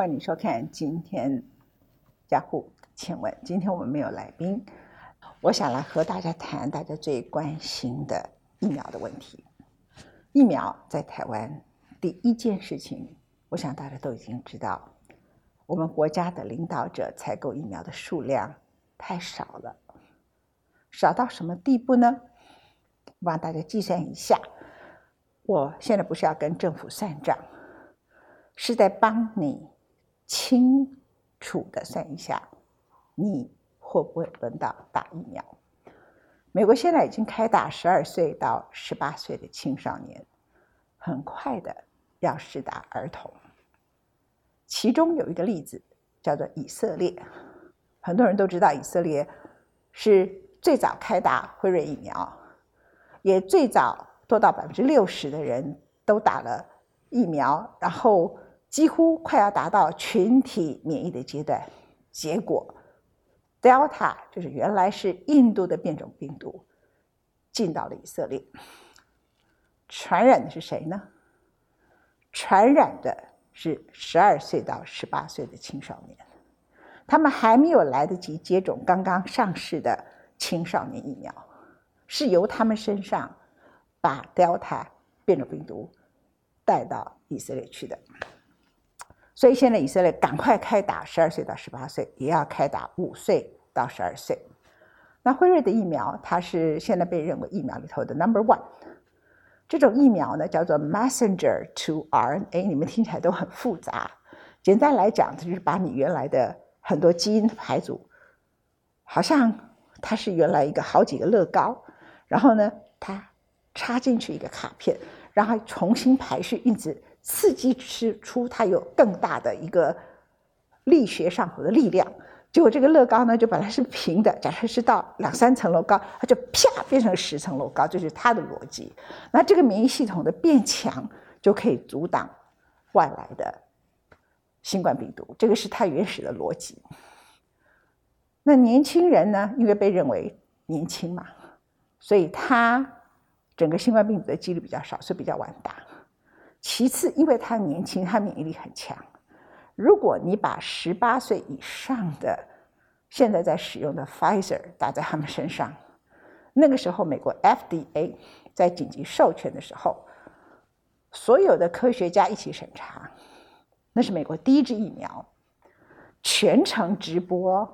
欢迎收看今天加护请问，今天我们没有来宾，我想来和大家谈大家最关心的疫苗的问题。疫苗在台湾第一件事情，我想大家都已经知道，我们国家的领导者采购疫苗的数量太少了，少到什么地步呢？我帮大家计算一下，我现在不是要跟政府算账，是在帮你。清楚的算一下，你会不会轮到打疫苗？美国现在已经开打十二岁到十八岁的青少年，很快的要试打儿童。其中有一个例子叫做以色列，很多人都知道以色列是最早开打辉瑞疫苗，也最早做到百分之六十的人都打了疫苗，然后。几乎快要达到群体免疫的阶段，结果，Delta 就是原来是印度的变种病毒，进到了以色列。传染的是谁呢？传染的是十二岁到十八岁的青少年，他们还没有来得及接种刚刚上市的青少年疫苗，是由他们身上把 Delta 变种病毒带到以色列去的。所以现在以色列赶快开打十二岁到十八岁，也要开打五岁到十二岁。那辉瑞的疫苗，它是现在被认为疫苗里头的 number one。这种疫苗呢，叫做 messenger to RNA，你们听起来都很复杂。简单来讲，就是把你原来的很多基因排组，好像它是原来一个好几个乐高，然后呢，它插进去一个卡片，然后重新排序，一直。刺激吃出它有更大的一个力学上头的力量，结果这个乐高呢，就本来是平的，假设是到两三层楼高，它就啪变成十层楼高，这是它的逻辑。那这个免疫系统的变强，就可以阻挡外来的新冠病毒，这个是它原始的逻辑。那年轻人呢，因为被认为年轻嘛，所以他整个新冠病毒的几率比较少，所以比较晚打。其次，因为他年轻，他免疫力很强。如果你把十八岁以上的现在在使用的 Pfizer 打在他们身上，那个时候美国 FDA 在紧急授权的时候，所有的科学家一起审查，那是美国第一支疫苗，全程直播，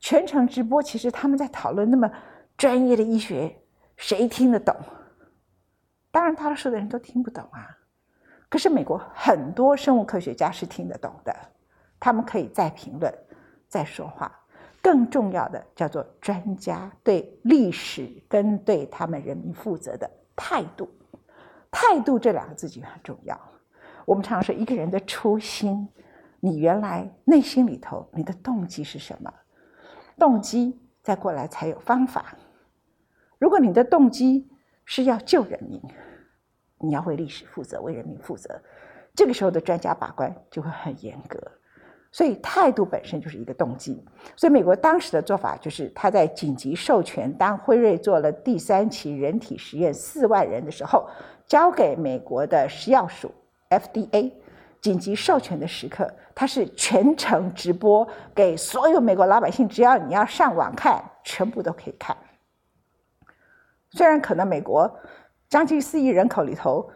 全程直播。其实他们在讨论那么专业的医学，谁听得懂？当然，大多数的人都听不懂啊。可是美国很多生物科学家是听得懂的，他们可以再评论、再说话。更重要的叫做专家对历史跟对他们人民负责的态度。态度这两个字就很重要。我们常说一个人的初心，你原来内心里头你的动机是什么？动机再过来才有方法。如果你的动机是要救人民。你要为历史负责，为人民负责，这个时候的专家把关就会很严格，所以态度本身就是一个动机。所以美国当时的做法就是，他在紧急授权，当辉瑞做了第三期人体实验四万人的时候，交给美国的食药署 FDA 紧急授权的时刻，他是全程直播给所有美国老百姓，只要你要上网看，全部都可以看。虽然可能美国。将近四亿人口里头，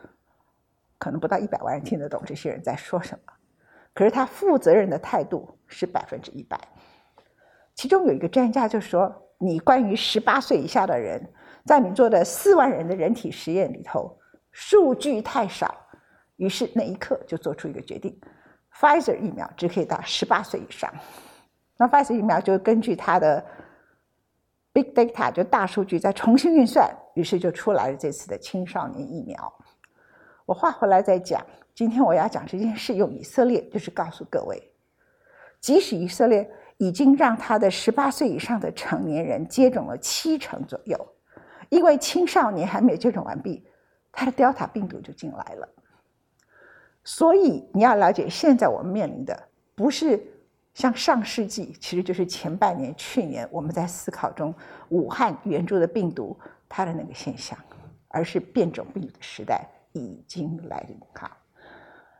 可能不到一百万人听得懂这些人在说什么。可是他负责任的态度是百分之一百。其中有一个专家就说：“你关于十八岁以下的人，在你做的四万人的人体实验里头，数据太少。”于是那一刻就做出一个决定：Pfizer 疫苗只可以到十八岁以上。那 Pfizer 疫苗就根据它的。Big data 就大数据再重新运算，于是就出来了这次的青少年疫苗。我话回来再讲，今天我要讲这件事，用以色列就是告诉各位，即使以色列已经让他的十八岁以上的成年人接种了七成左右，因为青少年还没有接种完毕，他的 Delta 病毒就进来了。所以你要了解，现在我们面临的不是。像上世纪，其实就是前半年、去年我们在思考中，武汉援助的病毒它的那个现象，而是变种病毒的时代已经来临。哈，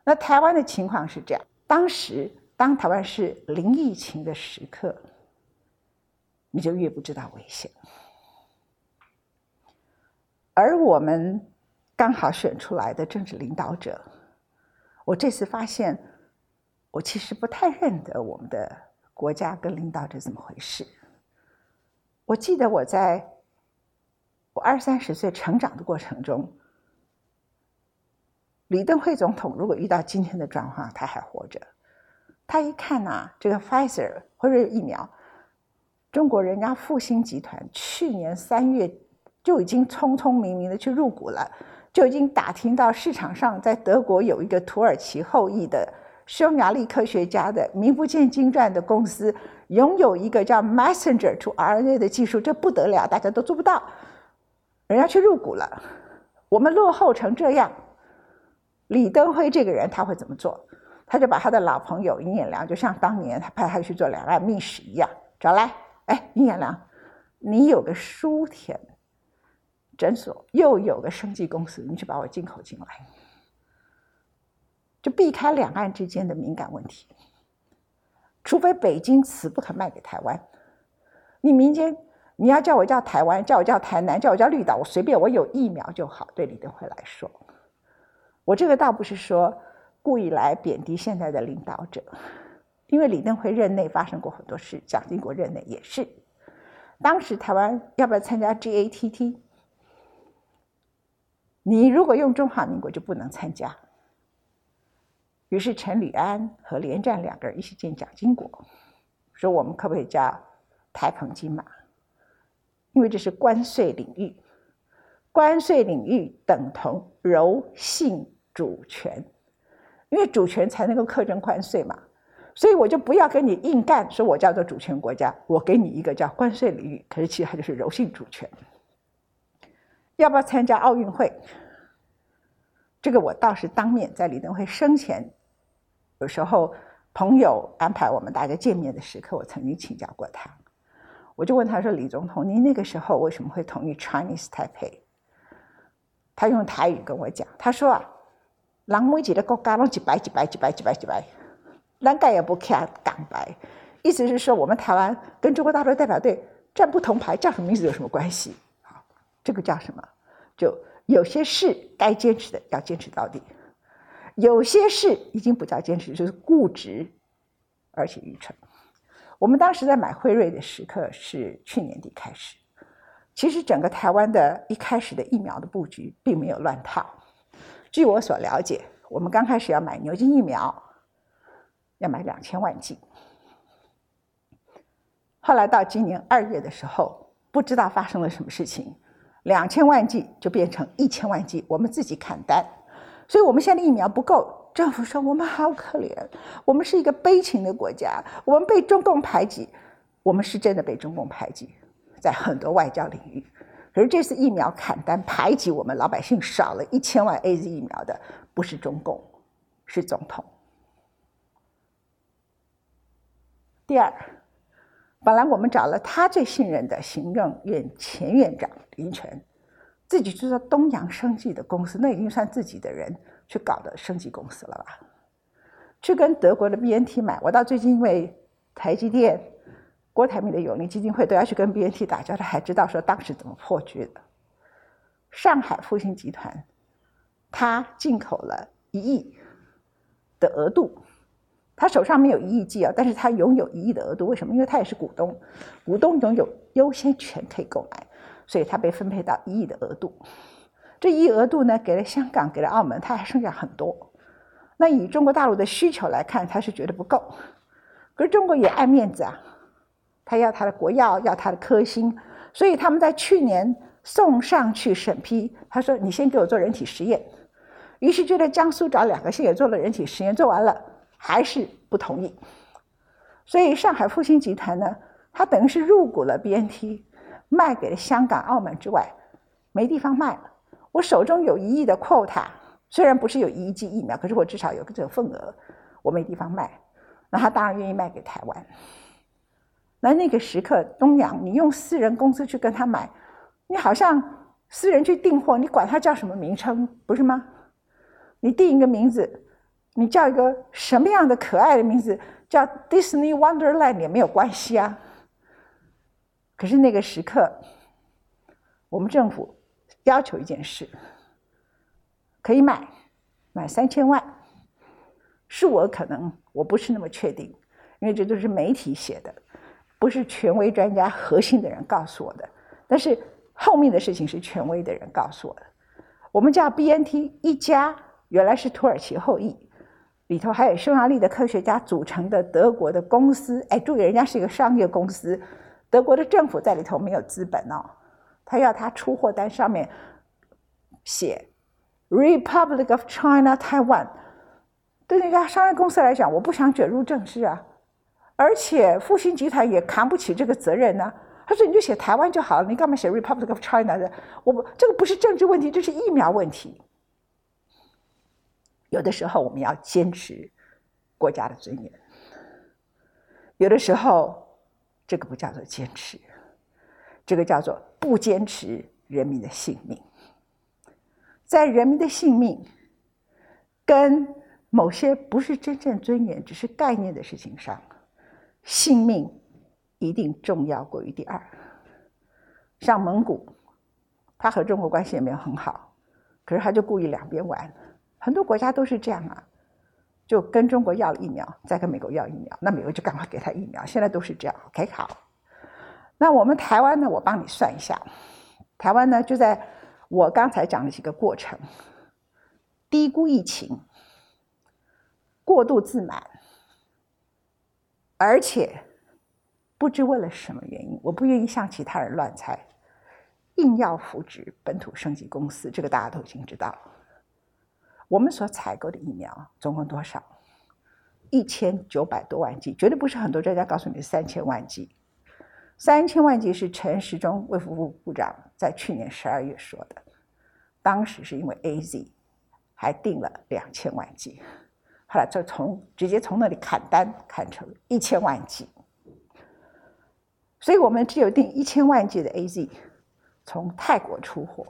那台湾的情况是这样，当时当台湾是零疫情的时刻，你就越不知道危险。而我们刚好选出来的政治领导者，我这次发现，我其实不太认得我们的国家跟领导者怎么回事。我记得我在我二三十岁成长的过程中，李登辉总统如果遇到今天的状况，他还活着，他一看呐，这个 Pfizer 或者疫苗，中国人家复星集团去年三月。就已经聪聪明明的去入股了，就已经打听到市场上在德国有一个土耳其后裔的匈牙利科学家的名不见经传的公司，拥有一个叫 Messenger to RNA 的技术，这不得了，大家都做不到，人家去入股了，我们落后成这样，李登辉这个人他会怎么做？他就把他的老朋友尹衍良，就像当年他派他去做两岸密使一样，找来，哎，尹衍良，你有个书田。诊所又有个生技公司，你去把我进口进来，就避开两岸之间的敏感问题。除非北京死不肯卖给台湾，你民间你要叫我叫台湾，叫我叫台南，叫我叫绿岛，我随便，我有疫苗就好。对李登辉来说，我这个倒不是说故意来贬低现在的领导者，因为李登辉任内发生过很多事，蒋经国任内也是。当时台湾要不要参加 GATT？你如果用中华民国就不能参加。于是陈履安和连战两个人一起见蒋经国，说我们可不可以叫台澎金马？因为这是关税领域，关税领域等同柔性主权，因为主权才能够克征关税嘛。所以我就不要跟你硬干，说我叫做主权国家，我给你一个叫关税领域，可是其实它就是柔性主权。要不要参加奥运会？这个我倒是当面在李登辉生前，有时候朋友安排我们大家见面的时刻，我曾经请教过他。我就问他说：“李总统，您那个时候为什么会同意 Chinese Taipei？” 他用台语跟我讲，他说：“啊，人每一个国家拢几百几百几百几百几百，咱概也不 care 港白，意思是说我们台湾跟中国大陆代表队站不同排，叫什么名字有什么关系？”这个叫什么？就有些事该坚持的要坚持到底，有些事已经不叫坚持，就是固执，而且愚蠢。我们当时在买辉瑞的时刻是去年底开始，其实整个台湾的一开始的疫苗的布局并没有乱套。据我所了解，我们刚开始要买牛津疫苗，要买两千万剂，后来到今年二月的时候，不知道发生了什么事情。两千万剂就变成一千万剂，我们自己砍单，所以我们现在疫苗不够。政府说我们好可怜，我们是一个悲情的国家，我们被中共排挤，我们是真的被中共排挤，在很多外交领域。可是这次疫苗砍单排挤我们老百姓，少了一千万 A Z 疫苗的不是中共，是总统。第二。本来我们找了他最信任的行政院前院长林权，自己就做东洋生技的公司，那已经算自己的人去搞的升级公司了吧？去跟德国的 BNT 买，我到最近因为台积电、郭台铭的永利基金会都要去跟 BNT 打交道，还知道说当时怎么破局的。上海复兴集团，他进口了一亿的额度。他手上没有一亿 G 啊，但是他拥有一亿的额度，为什么？因为他也是股东，股东拥有优先权可以购买，所以他被分配到一亿的额度。这一额度呢，给了香港，给了澳门，他还剩下很多。那以中国大陆的需求来看，他是觉得不够。可是中国也爱面子啊，他要他的国药，要他的科兴，所以他们在去年送上去审批，他说：“你先给我做人体实验。”于是就在江苏找两个县也做了人体实验，做完了。还是不同意，所以上海复兴集团呢，它等于是入股了 BNT，卖给了香港、澳门之外，没地方卖了。我手中有一亿的 quota，虽然不是有一亿剂疫苗，可是我至少有个这个份额，我没地方卖，那他当然愿意卖给台湾。那那个时刻，东阳，你用私人公司去跟他买，你好像私人去订货，你管他叫什么名称，不是吗？你定一个名字。你叫一个什么样的可爱的名字，叫 Disney Wonderland 也没有关系啊。可是那个时刻，我们政府要求一件事，可以买，买三千万。是我可能我不是那么确定，因为这都是媒体写的，不是权威专家核心的人告诉我的。但是后面的事情是权威的人告诉我的。我们叫 BNT 一家，原来是土耳其后裔，里头还有匈牙利的科学家组成的德国的公司。哎，注意，人家是一个商业公司。德国的政府在里头没有资本哦，他要他出货单上面写 “Republic of China Taiwan”。对那家商业公司来讲，我不想卷入政治啊，而且复兴集团也扛不起这个责任呢。他说：“你就写台湾就好了，你干嘛写 Republic of China 的？我不，这个不是政治问题，这是疫苗问题。有的时候我们要坚持国家的尊严，有的时候。”这个不叫做坚持，这个叫做不坚持人民的性命。在人民的性命跟某些不是真正尊严、只是概念的事情上，性命一定重要过于第二。像蒙古，他和中国关系也没有很好，可是他就故意两边玩。很多国家都是这样啊。就跟中国要了疫苗，再跟美国要疫苗，那美国就赶快给他疫苗。现在都是这样，OK，好。那我们台湾呢？我帮你算一下，台湾呢就在我刚才讲的几个过程：低估疫情、过度自满，而且不知为了什么原因，我不愿意向其他人乱猜，硬要扶植本土升级公司，这个大家都已经知道。我们所采购的疫苗总共多少？一千九百多万剂，绝对不是很多专家告诉你三千万剂。三千万剂是陈时中卫福部部长在去年十二月说的，当时是因为 A Z 还定了两千万剂，后来就从直接从那里砍单砍成一千万剂，所以我们只有定一千万剂的 A Z 从泰国出货，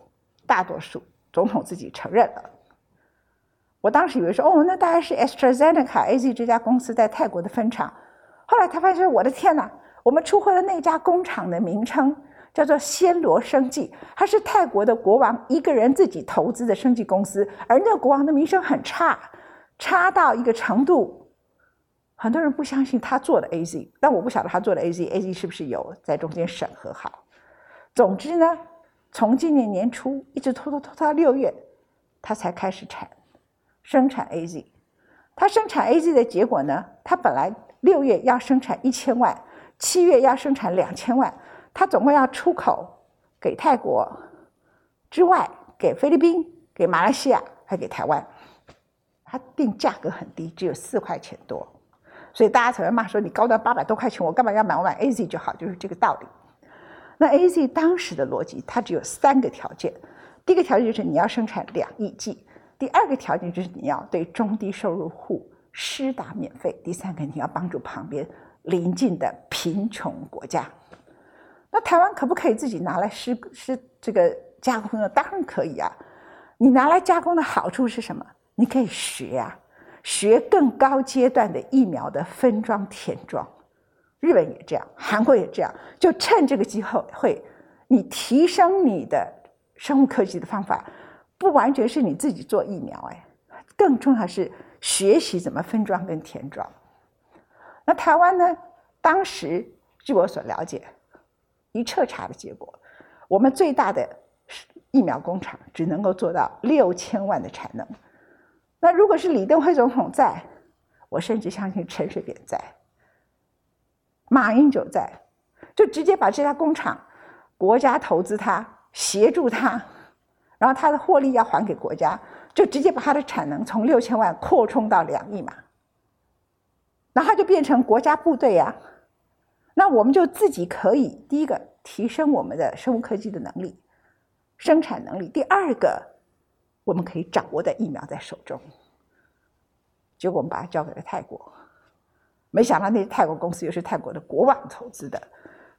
大多数总统自己承认了。我当时以为说，哦，那大概是 AstraZeneca AZ 这家公司在泰国的分厂。后来他发现，我的天哪，我们出货的那家工厂的名称叫做暹罗生技，它是泰国的国王一个人自己投资的生技公司，而那国王的名声很差，差到一个程度，很多人不相信他做的 AZ。但我不晓得他做的 AZ，AZ 是不是有在中间审核好。总之呢，从今年年初一直拖拖拖到六月，他才开始产。生产 A Z，他生产 A Z 的结果呢？他本来六月要生产一千万，七月要生产两千万，它总共要出口给泰国之外，给菲律宾、给马来西亚，还给台湾。它定价格很低，只有四块钱多，所以大家才会骂说你高端八百多块钱，我干嘛要买？我买 A Z 就好，就是这个道理。那 A Z 当时的逻辑，它只有三个条件，第一个条件就是你要生产两亿剂。第二个条件就是你要对中低收入户施打免费。第三个，你要帮助旁边邻近的贫穷国家。那台湾可不可以自己拿来施施这个加工呢？当然可以啊！你拿来加工的好处是什么？你可以学啊，学更高阶段的疫苗的分装填装。日本也这样，韩国也这样，就趁这个机会，会你提升你的生物科技的方法。不完全是你自己做疫苗，哎，更重要是学习怎么分装跟填装。那台湾呢？当时据我所了解，一彻查的结果，我们最大的疫苗工厂只能够做到六千万的产能。那如果是李登辉总统在，我甚至相信陈水扁在，马英九在，就直接把这家工厂，国家投资他，协助他。然后它的获利要还给国家，就直接把它的产能从六千万扩充到两亿那它就变成国家部队呀。那我们就自己可以第一个提升我们的生物科技的能力、生产能力；第二个，我们可以掌握的疫苗在手中。结果我们把它交给了泰国，没想到那泰国公司又是泰国的国王投资的。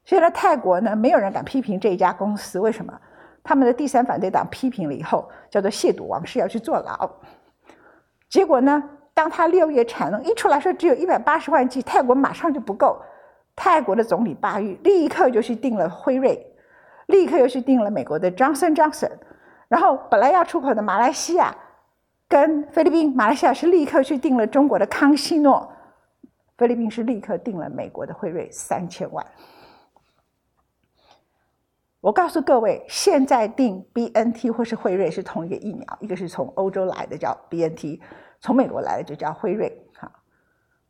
现在泰国呢，没有人敢批评这一家公司，为什么？他们的第三反对党批评了以后，叫做亵渎王室，要去坐牢。结果呢，当他六月产能一出来说只有一百八十万剂，泰国马上就不够。泰国的总理巴育立刻就去订了辉瑞，立刻又去订了美国的 Johnson Johnson，然后本来要出口的马来西亚跟菲律宾，马来西亚是立刻去订了中国的康希诺，菲律宾是立刻订了美国的辉瑞三千万。我告诉各位，现在订 B N T 或是辉瑞是同一个疫苗，一个是从欧洲来的叫 B N T，从美国来的就叫辉瑞。哈，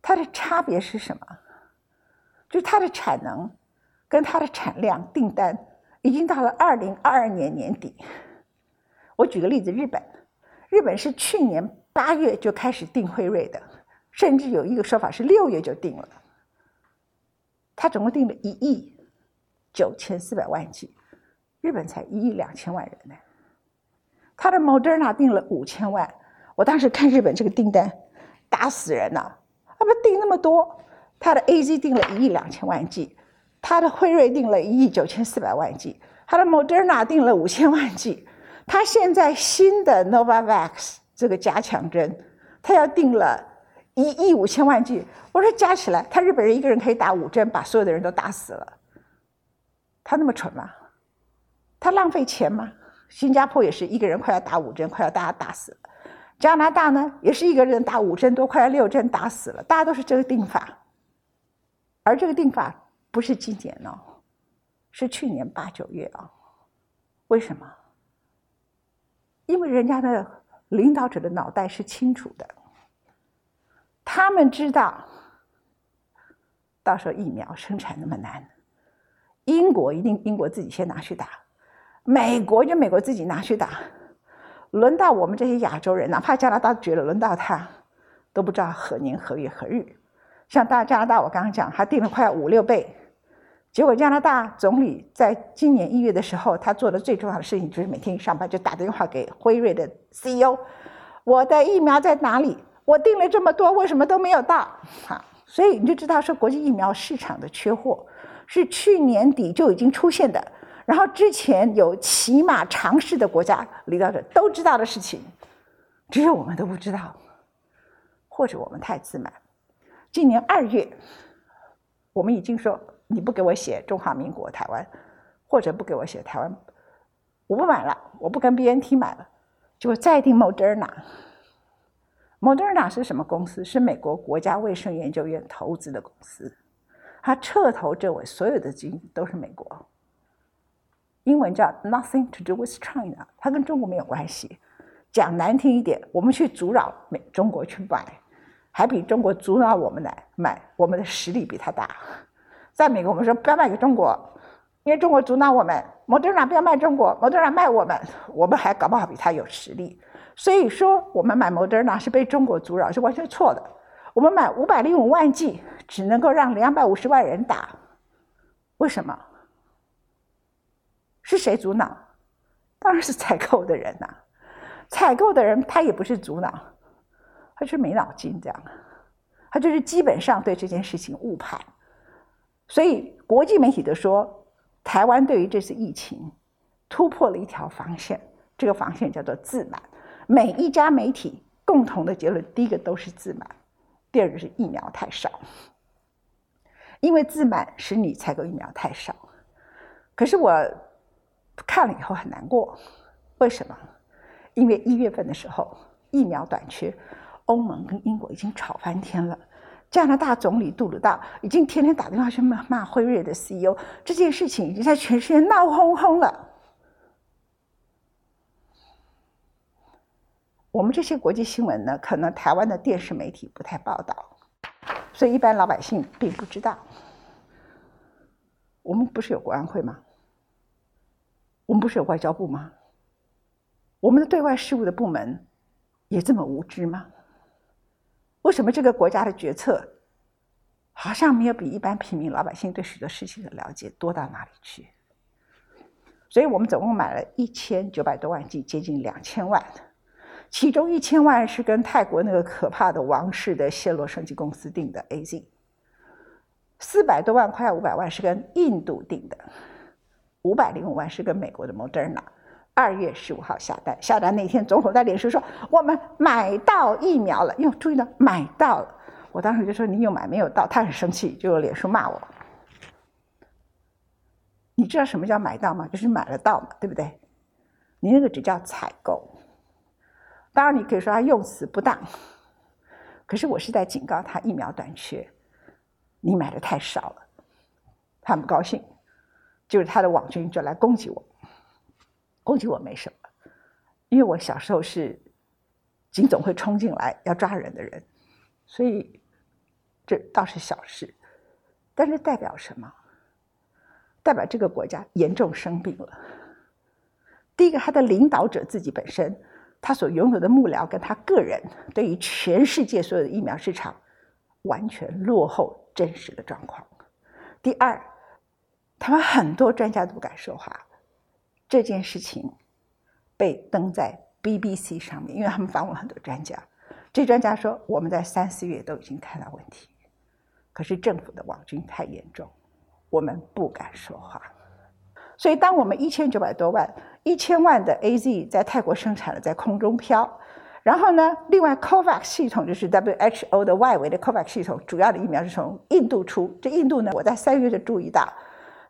它的差别是什么？就是它的产能跟它的产量订单已经到了二零二二年年底。我举个例子，日本，日本是去年八月就开始订辉瑞的，甚至有一个说法是六月就订了。他总共订了一亿九千四百万剂。日本才一亿两千万人呢，他的 Moderna 订了五千万，我当时看日本这个订单，打死人呐！他们订那么多，他的 AZ 订了一亿两千万剂，他的辉瑞订了一亿九千四百万剂，他的 Moderna 订了五千万剂，他现在新的 Novavax 这个加强针，他要订了一亿五千万剂，我说加起来，他日本人一个人可以打五针，把所有的人都打死了，他那么蠢吗？他浪费钱吗？新加坡也是一个人快要打五针，快要大家打死了。加拿大呢，也是一个人打五针都快要六针打死了。大家都是这个定法，而这个定法不是今年哦，是去年八九月啊。为什么？因为人家的领导者的脑袋是清楚的，他们知道，到时候疫苗生产那么难，英国一定英国自己先拿去打。美国就美国自己拿去打，轮到我们这些亚洲人，哪怕加拿大觉得轮到他，都不知道何年何月何日。像大加拿大，我刚刚讲，他订了快五六倍，结果加拿大总理在今年一月的时候，他做的最重要的事情就是每天一上班就打电话给辉瑞的 CEO：“ 我的疫苗在哪里？我订了这么多，为什么都没有到？”好，所以你就知道说，国际疫苗市场的缺货是去年底就已经出现的。然后之前有起码尝试的国家领导者都知道的事情，只有我们都不知道，或者我们太自满。今年二月，我们已经说你不给我写中华民国台湾，或者不给我写台湾，我不买了，我不跟 BNT 买了，就再订 Moderna。Moderna 是什么公司？是美国国家卫生研究院投资的公司，他彻头彻尾所有的资金都是美国。英文叫 Nothing to do with China，它跟中国没有关系。讲难听一点，我们去阻扰美中国去买，还比中国阻挠我们来买，我们的实力比他大。在美国，我们说不要卖给中国，因为中国阻挠我们。摩德纳不要卖中国，摩德纳卖我们，我们还搞不好比他有实力。所以说，我们买摩德纳是被中国阻扰，是完全错的。我们买五百零五万剂，只能够让两百五十万人打，为什么？是谁阻挠？当然是采购的人呐。采购的人他也不是阻挠，他是没脑筋这样，他就是基本上对这件事情误判。所以国际媒体都说，台湾对于这次疫情突破了一条防线，这个防线叫做自满。每一家媒体共同的结论，第一个都是自满，第二个是疫苗太少，因为自满使你采购疫苗太少。可是我。看了以后很难过，为什么？因为一月份的时候疫苗短缺，欧盟跟英国已经吵翻天了。加拿大总理杜鲁道已经天天打电话去骂骂辉瑞的 CEO，这件事情已经在全世界闹哄哄了。我们这些国际新闻呢，可能台湾的电视媒体不太报道，所以一般老百姓并不知道。我们不是有国安会吗？我们不是有外交部吗？我们的对外事务的部门也这么无知吗？为什么这个国家的决策好像没有比一般平民老百姓对许多事情的了解多到哪里去？所以我们总共买了一千九百多万剂，接近两千万，其中一千万是跟泰国那个可怕的王室的泄露升级公司订的 AZ，四百多万块五百万是跟印度订的。五百零五万是跟美国的 Moderna，二月十五号下单，下单那天，总统在脸书说我们买到疫苗了，哟，注意到买到了。我当时就说你有买没有到？他很生气，就脸书骂我。你知道什么叫买到吗？就是买得到嘛，对不对？你那个只叫采购。当然，你可以说他用词不当，可是我是在警告他疫苗短缺，你买的太少了，他很不高兴，就是他的网军就来攻击我，攻击我没什么，因为我小时候是警总会冲进来要抓人的人，所以这倒是小事，但是代表什么？代表这个国家严重生病了。第一个，他的领导者自己本身。他所拥有的幕僚跟他个人，对于全世界所有的疫苗市场，完全落后真实的状况。第二，他们很多专家都不敢说话。这件事情被登在 BBC 上面，因为他们访问很多专家。这专家说，我们在三四月都已经看到问题，可是政府的网军太严重，我们不敢说话。所以，当我们一千九百多万、一千万的 A Z 在泰国生产了，在空中飘，然后呢，另外 COVAX 系统就是 W H O 的外围的 COVAX 系统，主要的疫苗是从印度出。这印度呢，我在三月就注意到，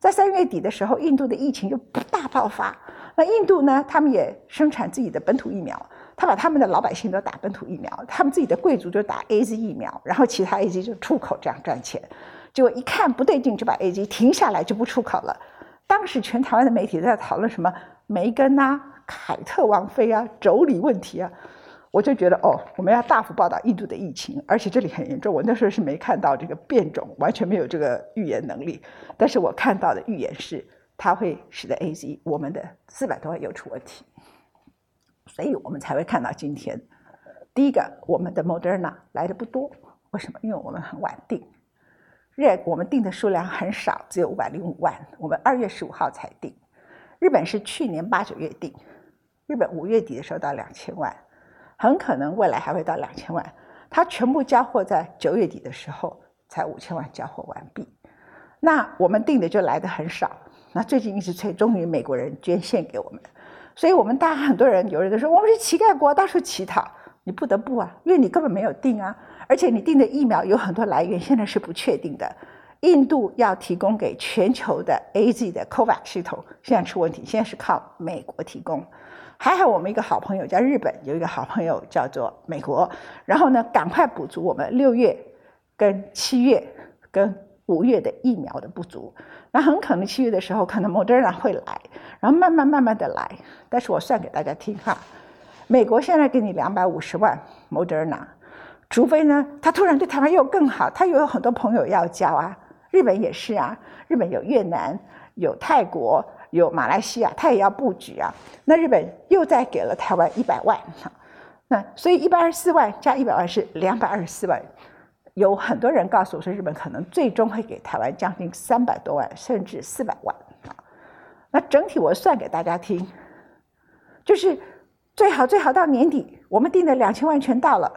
在三月底的时候，印度的疫情就大爆发。那印度呢，他们也生产自己的本土疫苗，他把他们的老百姓都打本土疫苗，他们自己的贵族就打 A Z 疫苗，然后其他 A Z 就出口这样赚钱。结果一看不对劲，就把 A Z 停下来，就不出口了。当时全台湾的媒体都在讨论什么梅根啊、凯特王妃啊、妯娌问题啊，我就觉得哦，我们要大幅报道印度的疫情，而且这里很严重。我那时候是没看到这个变种，完全没有这个预言能力。但是我看到的预言是，它会使得 A Z 我们的四百多万又出问题，所以我们才会看到今天。第一个，我们的 Moderna 来的不多，为什么？因为我们很晚定。日我们订的数量很少，只有五百零五万。我们二月十五号才订，日本是去年八九月订，日本五月底的时候到两千万，很可能未来还会到两千万。它全部交货在九月底的时候才五千万交货完毕，那我们订的就来的很少。那最近一直催，终于美国人捐献给我们，所以我们大家很多人有人都说我们是乞丐国，到处乞讨，你不得不啊，因为你根本没有订啊。而且你订的疫苗有很多来源，现在是不确定的。印度要提供给全球的 A Z 的 COVAX 系统，现在出问题，现在是靠美国提供。还好我们一个好朋友叫日本，有一个好朋友叫做美国，然后呢，赶快补足我们六月、跟七月、跟五月的疫苗的不足。那很可能七月的时候，可能 Moderna 会来，然后慢慢慢慢的来。但是我算给大家听哈，美国现在给你两百五十万 Moderna。除非呢，他突然对台湾又更好，他又有很多朋友要交啊。日本也是啊，日本有越南、有泰国、有马来西亚，他也要布局啊。那日本又再给了台湾一百万，那所以一百二十四万加一百万是两百二十四万。有很多人告诉我说，日本可能最终会给台湾将近三百多万，甚至四百万。那整体我算给大家听，就是最好最好到年底，我们定的两千万全到了。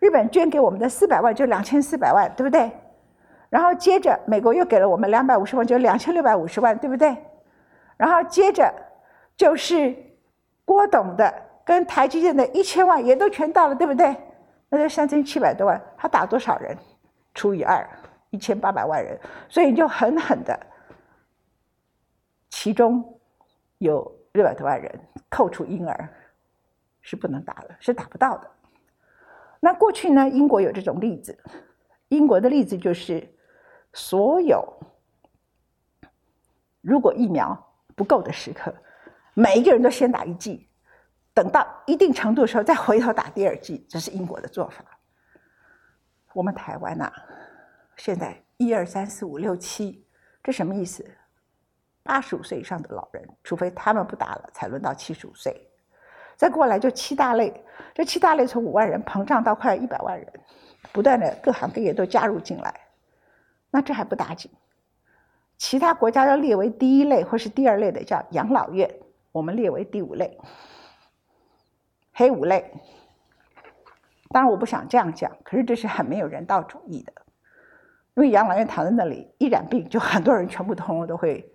日本捐给我们的四百万就两千四百万，对不对？然后接着美国又给了我们两百五十万，就两千六百五十万，对不对？然后接着就是郭董的跟台积电的一千万也都全到了，对不对？那就三千七百多万，他打多少人？除以二，一千八百万人，所以就狠狠的，其中有六百多万人扣除婴儿是不能打的，是打不到的。那过去呢？英国有这种例子，英国的例子就是，所有如果疫苗不够的时刻，每一个人都先打一剂，等到一定程度的时候再回头打第二剂，这是英国的做法。我们台湾呐，现在一二三四五六七，这什么意思？八十五岁以上的老人，除非他们不打了，才轮到七十五岁。再过来就七大类，这七大类从五万人膨胀到快一百万人，不断的各行各业都加入进来，那这还不打紧，其他国家要列为第一类或是第二类的叫养老院，我们列为第五类，黑五类。当然我不想这样讲，可是这是很没有人道主义的，因为养老院躺在那里一染病，就很多人全部通通都会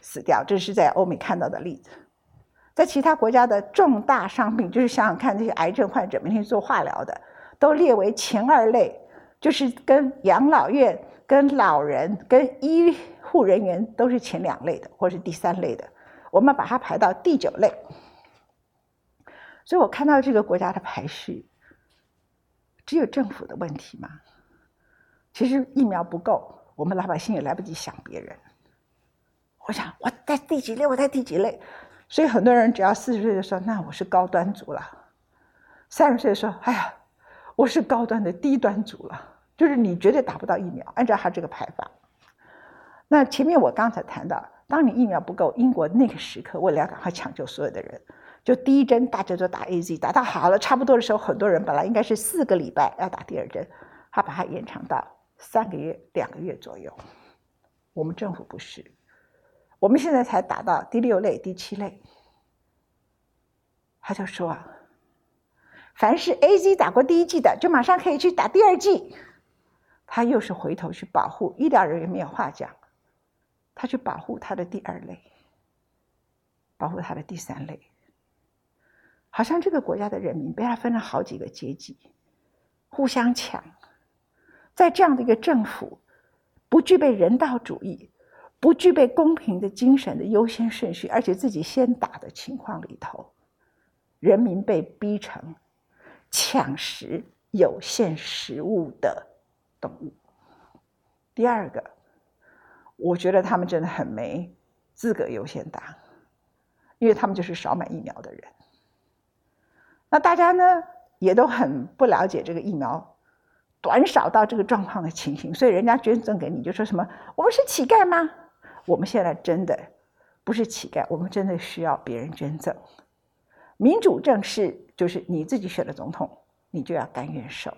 死掉，这是在欧美看到的例子。在其他国家的重大伤病，就是想想看，这些癌症患者每天做化疗的，都列为前二类，就是跟养老院、跟老人、跟医护人员都是前两类的，或是第三类的。我们把它排到第九类。所以我看到这个国家的排序，只有政府的问题吗？其实疫苗不够，我们老百姓也来不及想别人。我想我在第几类，我在第几类。所以很多人只要四十岁的时候，那我是高端族了；三十岁的时候，哎呀，我是高端的低端族了。就是你绝对打不到疫苗，按照他这个排法。那前面我刚才谈到，当你疫苗不够，英国那个时刻为了要赶快抢救所有的人，就第一针大家都打 A Z，打到好了差不多的时候，很多人本来应该是四个礼拜要打第二针，他把它延长到三个月、两个月左右。我们政府不是。我们现在才打到第六类、第七类，他就说啊，凡是 A Z 打过第一剂的，就马上可以去打第二剂。他又是回头去保护医疗人员，没有话讲，他去保护他的第二类，保护他的第三类，好像这个国家的人民被他分了好几个阶级，互相抢，在这样的一个政府不具备人道主义。不具备公平的精神的优先顺序，而且自己先打的情况里头，人民被逼成抢食有限食物的动物。第二个，我觉得他们真的很没资格优先打，因为他们就是少买疫苗的人。那大家呢也都很不了解这个疫苗短少到这个状况的情形，所以人家捐赠给你就说什么：“我们是乞丐吗？”我们现在真的不是乞丐，我们真的需要别人捐赠。民主政是就是你自己选的总统，你就要甘愿受。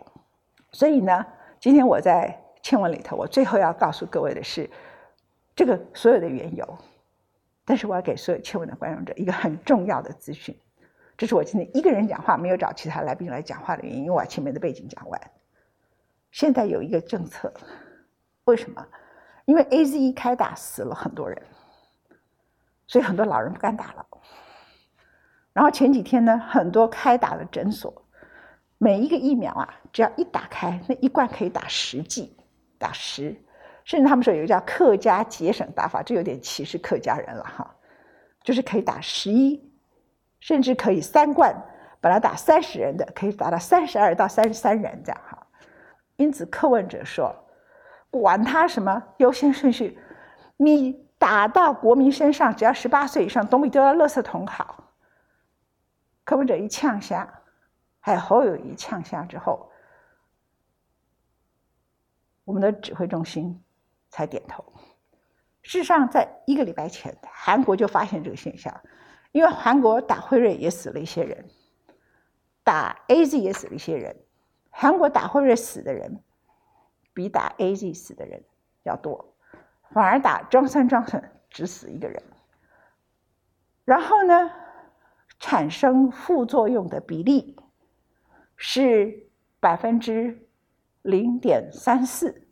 所以呢，今天我在签文里头，我最后要告诉各位的是这个所有的缘由。但是我要给所有签文的观众者一个很重要的资讯，这是我今天一个人讲话，没有找其他来宾来讲话的原因，因为我前面的背景讲完。现在有一个政策，为什么？因为 A Z 一开打死了很多人，所以很多老人不敢打了。然后前几天呢，很多开打的诊所，每一个疫苗啊，只要一打开，那一罐可以打十剂，打十，甚至他们说有个叫客家节省打法，这有点歧视客家人了哈，就是可以打十一，甚至可以三罐，本来打三十人的，可以打到三十二到三十三人这样哈。因此，客问者说。管他什么优先顺序，你打到国民身上，只要十八岁以上，总比丢到垃圾桶好。柯文哲一呛下，还有侯友谊呛下之后，我们的指挥中心才点头。事实上，在一个礼拜前，韩国就发现这个现象，因为韩国打辉瑞也死了一些人，打 A Z 也死了一些人，韩国打辉瑞死的人。比打 A Z 死的人要多，反而打 Johnson Johnson 只死一个人。然后呢，产生副作用的比例是百分之零点三四，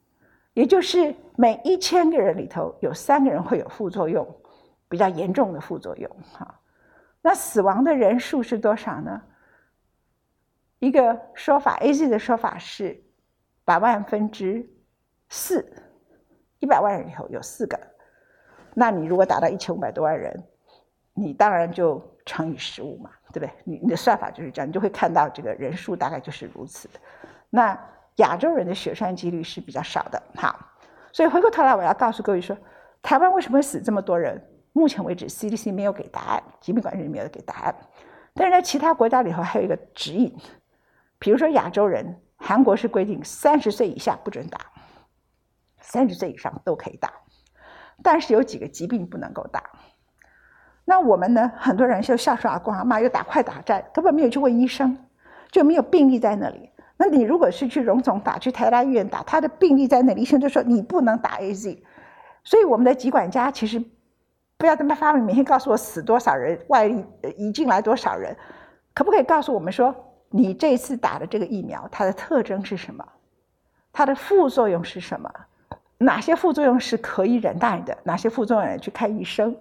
也就是每一千个人里头有三个人会有副作用，比较严重的副作用。哈，那死亡的人数是多少呢？一个说法，A Z 的说法是。百万分之四，一百万人里头有四个，那你如果达到一千五百多万人，你当然就乘以十五嘛，对不对？你你的算法就是这样，你就会看到这个人数大概就是如此的。那亚洲人的血栓几率是比较少的，好，所以回过头来我要告诉各位说，台湾为什么会死这么多人？目前为止 CDC 没有给答案，疾病管理局没有给答案，但是在其他国家里头还有一个指引，比如说亚洲人。韩国是规定三十岁以下不准打，三十岁以上都可以打，但是有几个疾病不能够打。那我们呢？很多人就孝顺阿公阿妈，又打快打战，根本没有去问医生，就没有病例在那里。那你如果是去荣总打，去台大医院打，他的病例在那里，医生就说你不能打 A Z。所以我们的疾管家其实不要这么发明，每天告诉我死多少人，外移进来多少人，可不可以告诉我们说？你这次打的这个疫苗，它的特征是什么？它的副作用是什么？哪些副作用是可以忍耐的？哪些副作用去看医生？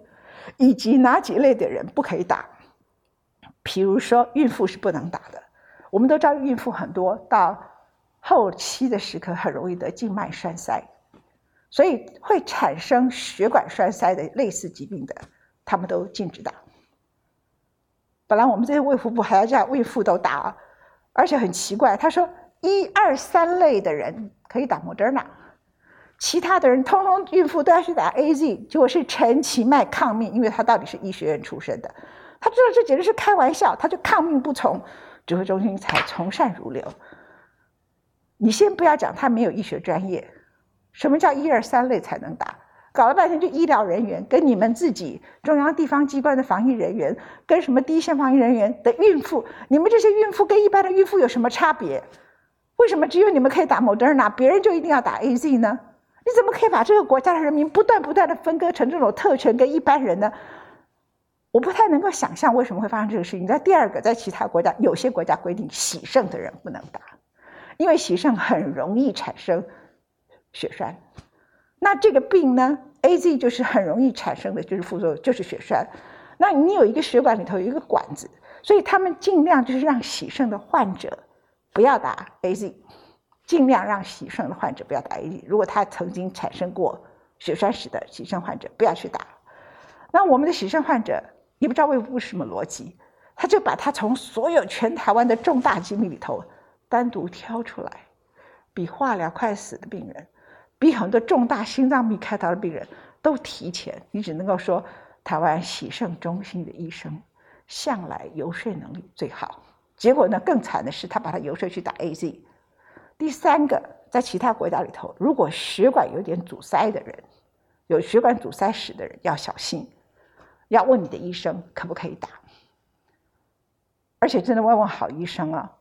以及哪几类的人不可以打？比如说孕妇是不能打的，我们都知道孕妇很多到后期的时刻很容易得静脉栓塞，所以会产生血管栓塞的类似疾病的，他们都禁止打。本来我们这些卫福部还要叫孕妇都打，而且很奇怪，他说一二三类的人可以打莫德纳，其他的人通通孕妇都要去打 A Z，结果是陈其迈抗命，因为他到底是医学院出身的，他知道这简直是开玩笑，他就抗命不从，指挥中心才从善如流。你先不要讲他没有医学专业，什么叫一二三类才能打？搞了半天就医疗人员跟你们自己中央地方机关的防疫人员，跟什么第一线防疫人员的孕妇，你们这些孕妇跟一般的孕妇有什么差别？为什么只有你们可以打 Moderna，别人就一定要打 A Z 呢？你怎么可以把这个国家的人民不断不断的分割成这种特权跟一般人呢？我不太能够想象为什么会发生这个事情。在第二个，在其他国家，有些国家规定喜肾的人不能打，因为喜肾很容易产生血栓。那这个病呢？A Z 就是很容易产生的，就是副作用，就是血栓。那你有一个血管里头有一个管子，所以他们尽量就是让喜肾的患者不要打 A Z，尽量让喜肾的患者不要打 A Z。如果他曾经产生过血栓史的喜肾患者，不要去打。那我们的喜肾患者也不知道为什么逻辑，他就把他从所有全台湾的重大疾病里头单独挑出来，比化疗快死的病人。比很多重大心脏病开刀的病人都提前，你只能够说台湾喜肾中心的医生向来游说能力最好。结果呢，更惨的是他把他游说去打 A Z。第三个，在其他国家里头，如果血管有点阻塞的人，有血管阻塞史的人要小心，要问你的医生可不可以打，而且真的问问好医生啊，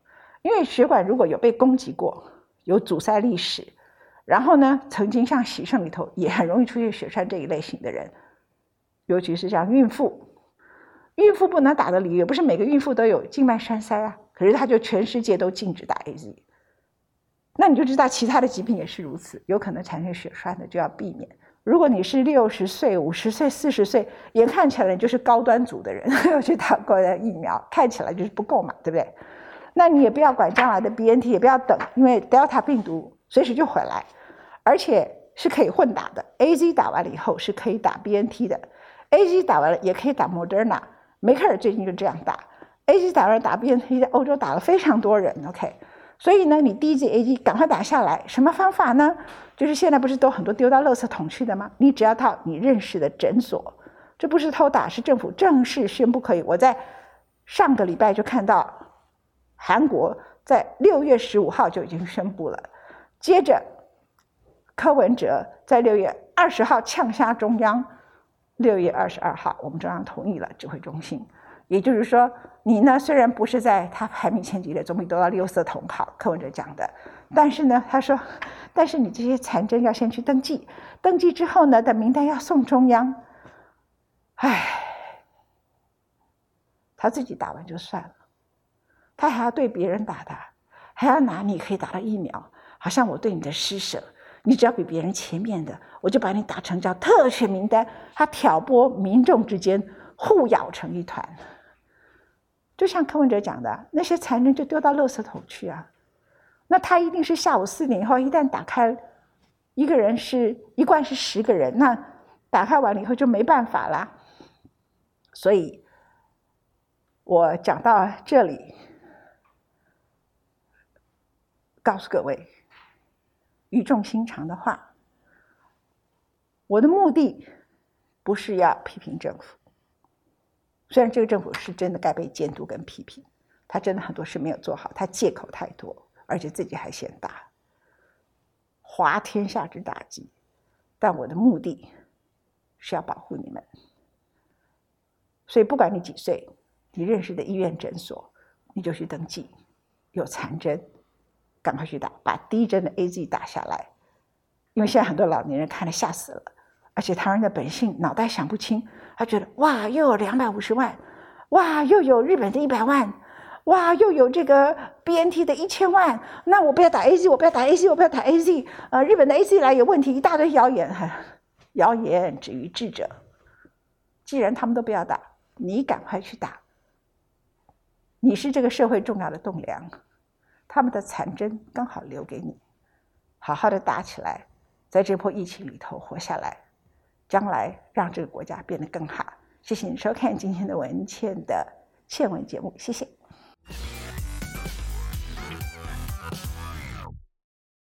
因为血管如果有被攻击过，有阻塞历史。然后呢，曾经像喜肾里头也很容易出现血栓这一类型的人，尤其是像孕妇，孕妇不能打的理由不是每个孕妇都有静脉栓塞啊，可是他就全世界都禁止打 A Z，那你就知道其他的疾病也是如此，有可能产生血栓的就要避免。如果你是六十岁、五十岁、四十岁，眼看起来就是高端组的人，要去打高端疫苗，看起来就是不够嘛，对不对？那你也不要管将来的 B N T，也不要等，因为 Delta 病毒随时就回来。而且是可以混打的，A Z 打完了以后是可以打 B N T 的，A Z 打完了也可以打 Moderna。梅克尔最近就这样打，A Z 打完了打 B N T，在欧洲打了非常多人，OK。所以呢，你第一剂 A Z 赶快打下来，什么方法呢？就是现在不是都很多丢到垃圾桶去的吗？你只要到你认识的诊所，这不是偷打，是政府正式宣布可以。我在上个礼拜就看到，韩国在六月十五号就已经宣布了，接着。柯文哲在六月二十号呛下中央，六月二十二号，我们中央同意了指挥中心。也就是说，你呢虽然不是在他排名前几的，总比得到六色同好。柯文哲讲的，但是呢，他说，但是你这些残针要先去登记，登记之后呢，的名单要送中央。唉，他自己打完就算了，他还要对别人打的，还要拿你可以打的疫苗，好像我对你的施舍。你只要比别人前面的，我就把你打成叫特权名单。他挑拨民众之间互咬成一团，就像柯文哲讲的，那些残忍就丢到垃圾桶去啊。那他一定是下午四点以后，一旦打开，一个人是一罐是十个人，那打开完了以后就没办法啦。所以，我讲到这里，告诉各位。语重心长的话，我的目的不是要批评政府，虽然这个政府是真的该被监督跟批评，他真的很多事没有做好，他借口太多，而且自己还嫌大，滑天下之大稽。但我的目的是要保护你们，所以不管你几岁，你认识的医院诊所，你就去登记，有残针。赶快去打，把第一针的 A Z 打下来，因为现在很多老年人看了吓死了，而且他人的本性脑袋想不清，他觉得哇又有两百五十万，哇又有日本的一百万，哇又有这个 B N T 的一千万，那我不要打 A Z，我不要打 A Z，我不要打 A Z，呃，日本的 A Z 来有问题，一大堆谣言，谣言止于智者。既然他们都不要打，你赶快去打，你是这个社会重要的栋梁，他们的残针刚好留给你，好好的打起来，在这波疫情里头活下来，将来让这个国家变得更好。谢谢你收看今天的文倩的倩文节目谢谢。